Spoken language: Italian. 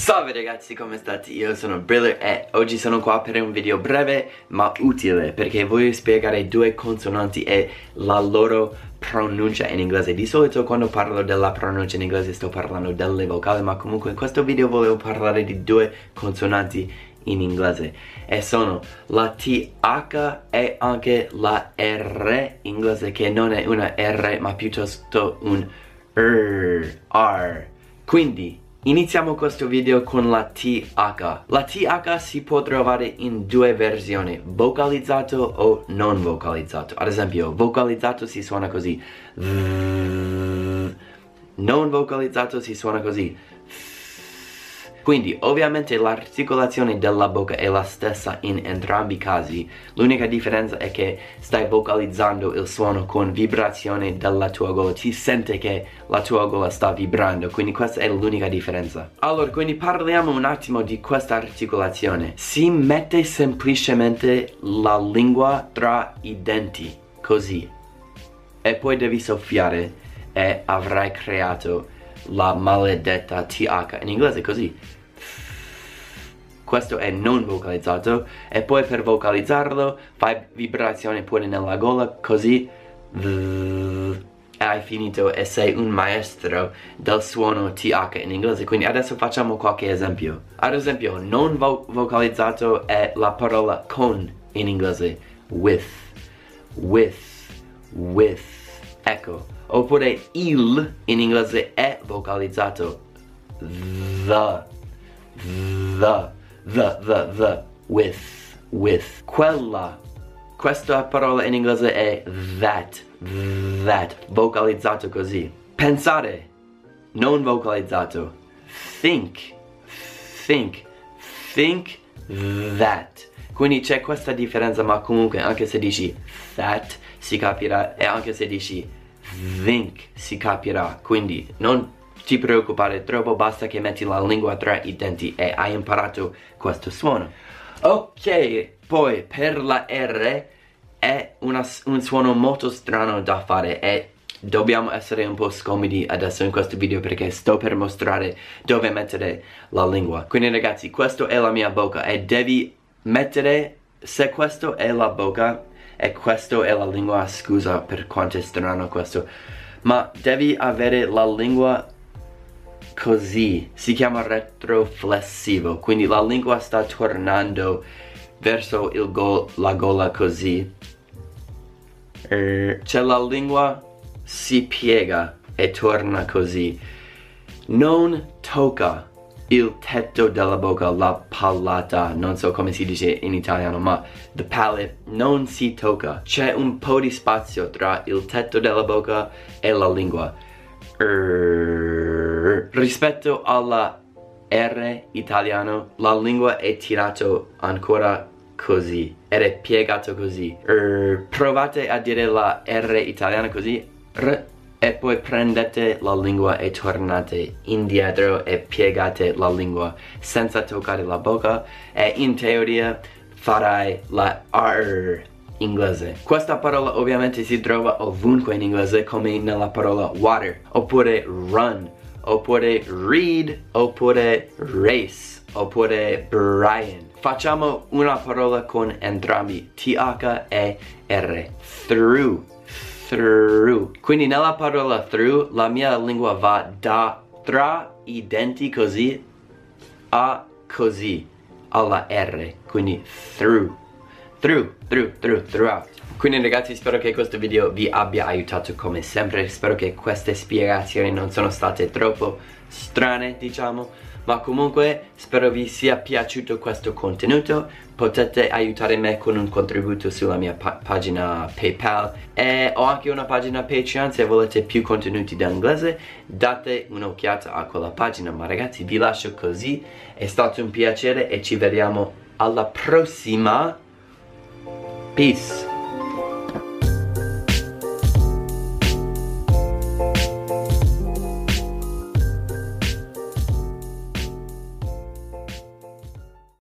Salve ragazzi, come state? Io sono Briller e oggi sono qua per un video breve ma utile perché voglio spiegare due consonanti e la loro pronuncia in inglese Di solito quando parlo della pronuncia in inglese sto parlando delle vocali ma comunque in questo video volevo parlare di due consonanti in inglese e sono la TH e anche la R in inglese che non è una R ma piuttosto un R, R. Quindi Iniziamo questo video con la TH. La TH si può trovare in due versioni, vocalizzato o non vocalizzato. Ad esempio, vocalizzato si suona così. Non vocalizzato si suona così. Quindi ovviamente l'articolazione della bocca è la stessa in entrambi i casi. L'unica differenza è che stai vocalizzando il suono con vibrazione della tua gola. Ti sente che la tua gola sta vibrando Quindi questa è l'unica differenza. Allora quindi parliamo un attimo di questa articolazione. Si mette semplicemente la lingua tra i denti Così. E poi devi soffiare E avrai creato la maledetta TH in inglese così questo è non vocalizzato e poi per vocalizzarlo fai vibrazione pure nella gola così e hai finito e sei un maestro del suono TH in inglese. Quindi adesso facciamo qualche esempio. Ad esempio non vo vocalizzato è la parola con in inglese. With with with. Ecco. Oppure il in inglese è vocalizzato. The the the, the, the, with, with. Quella. Questa parola in inglese è that, that, vocalizzato così. Pensare, non vocalizzato. Think, think, think that. Quindi c'è questa differenza ma comunque anche se dici that si capirà e anche se dici think si capirà. Quindi non ti preoccupare troppo, basta che metti la lingua tra i denti e hai imparato questo suono. Ok, poi per la R è una, un suono molto strano da fare e dobbiamo essere un po' scomodi adesso in questo video perché sto per mostrare dove mettere la lingua. Quindi ragazzi, questa è la mia bocca e devi mettere, se questo è la bocca e questo è la lingua, scusa per quanto è strano questo, ma devi avere la lingua così si chiama retroflessivo quindi la lingua sta tornando verso go la gola così c'è la lingua si piega e torna così non tocca il tetto della bocca, la pallata, non so come si dice in italiano, ma the palate non si tocca. C'è un po' di spazio tra il tetto della bocca e la lingua. R. Rispetto alla R italiano, la lingua è tirato ancora così ed è piegato così. R. Provate a dire la R italiana così. R. E poi prendete la lingua e tornate indietro e piegate la lingua senza toccare la bocca e in teoria farai la R inglese. Questa parola ovviamente si trova ovunque in inglese come nella parola water, oppure run, oppure read, oppure race, oppure Brian. Facciamo una parola con entrambi, TH e R, through, through. Quindi nella parola through la mia lingua va da tra i denti così a così alla R, quindi through through, through, through, throughout quindi ragazzi spero che questo video vi abbia aiutato come sempre. Spero che queste spiegazioni non sono state troppo strane diciamo. Ma comunque spero vi sia piaciuto questo contenuto. Potete aiutare me con un contributo sulla mia pa pagina paypal. E ho anche una pagina patreon se volete più contenuti d'inglese date un'occhiata a quella pagina. Ma ragazzi vi lascio così. È stato un piacere e ci vediamo alla prossima Peace.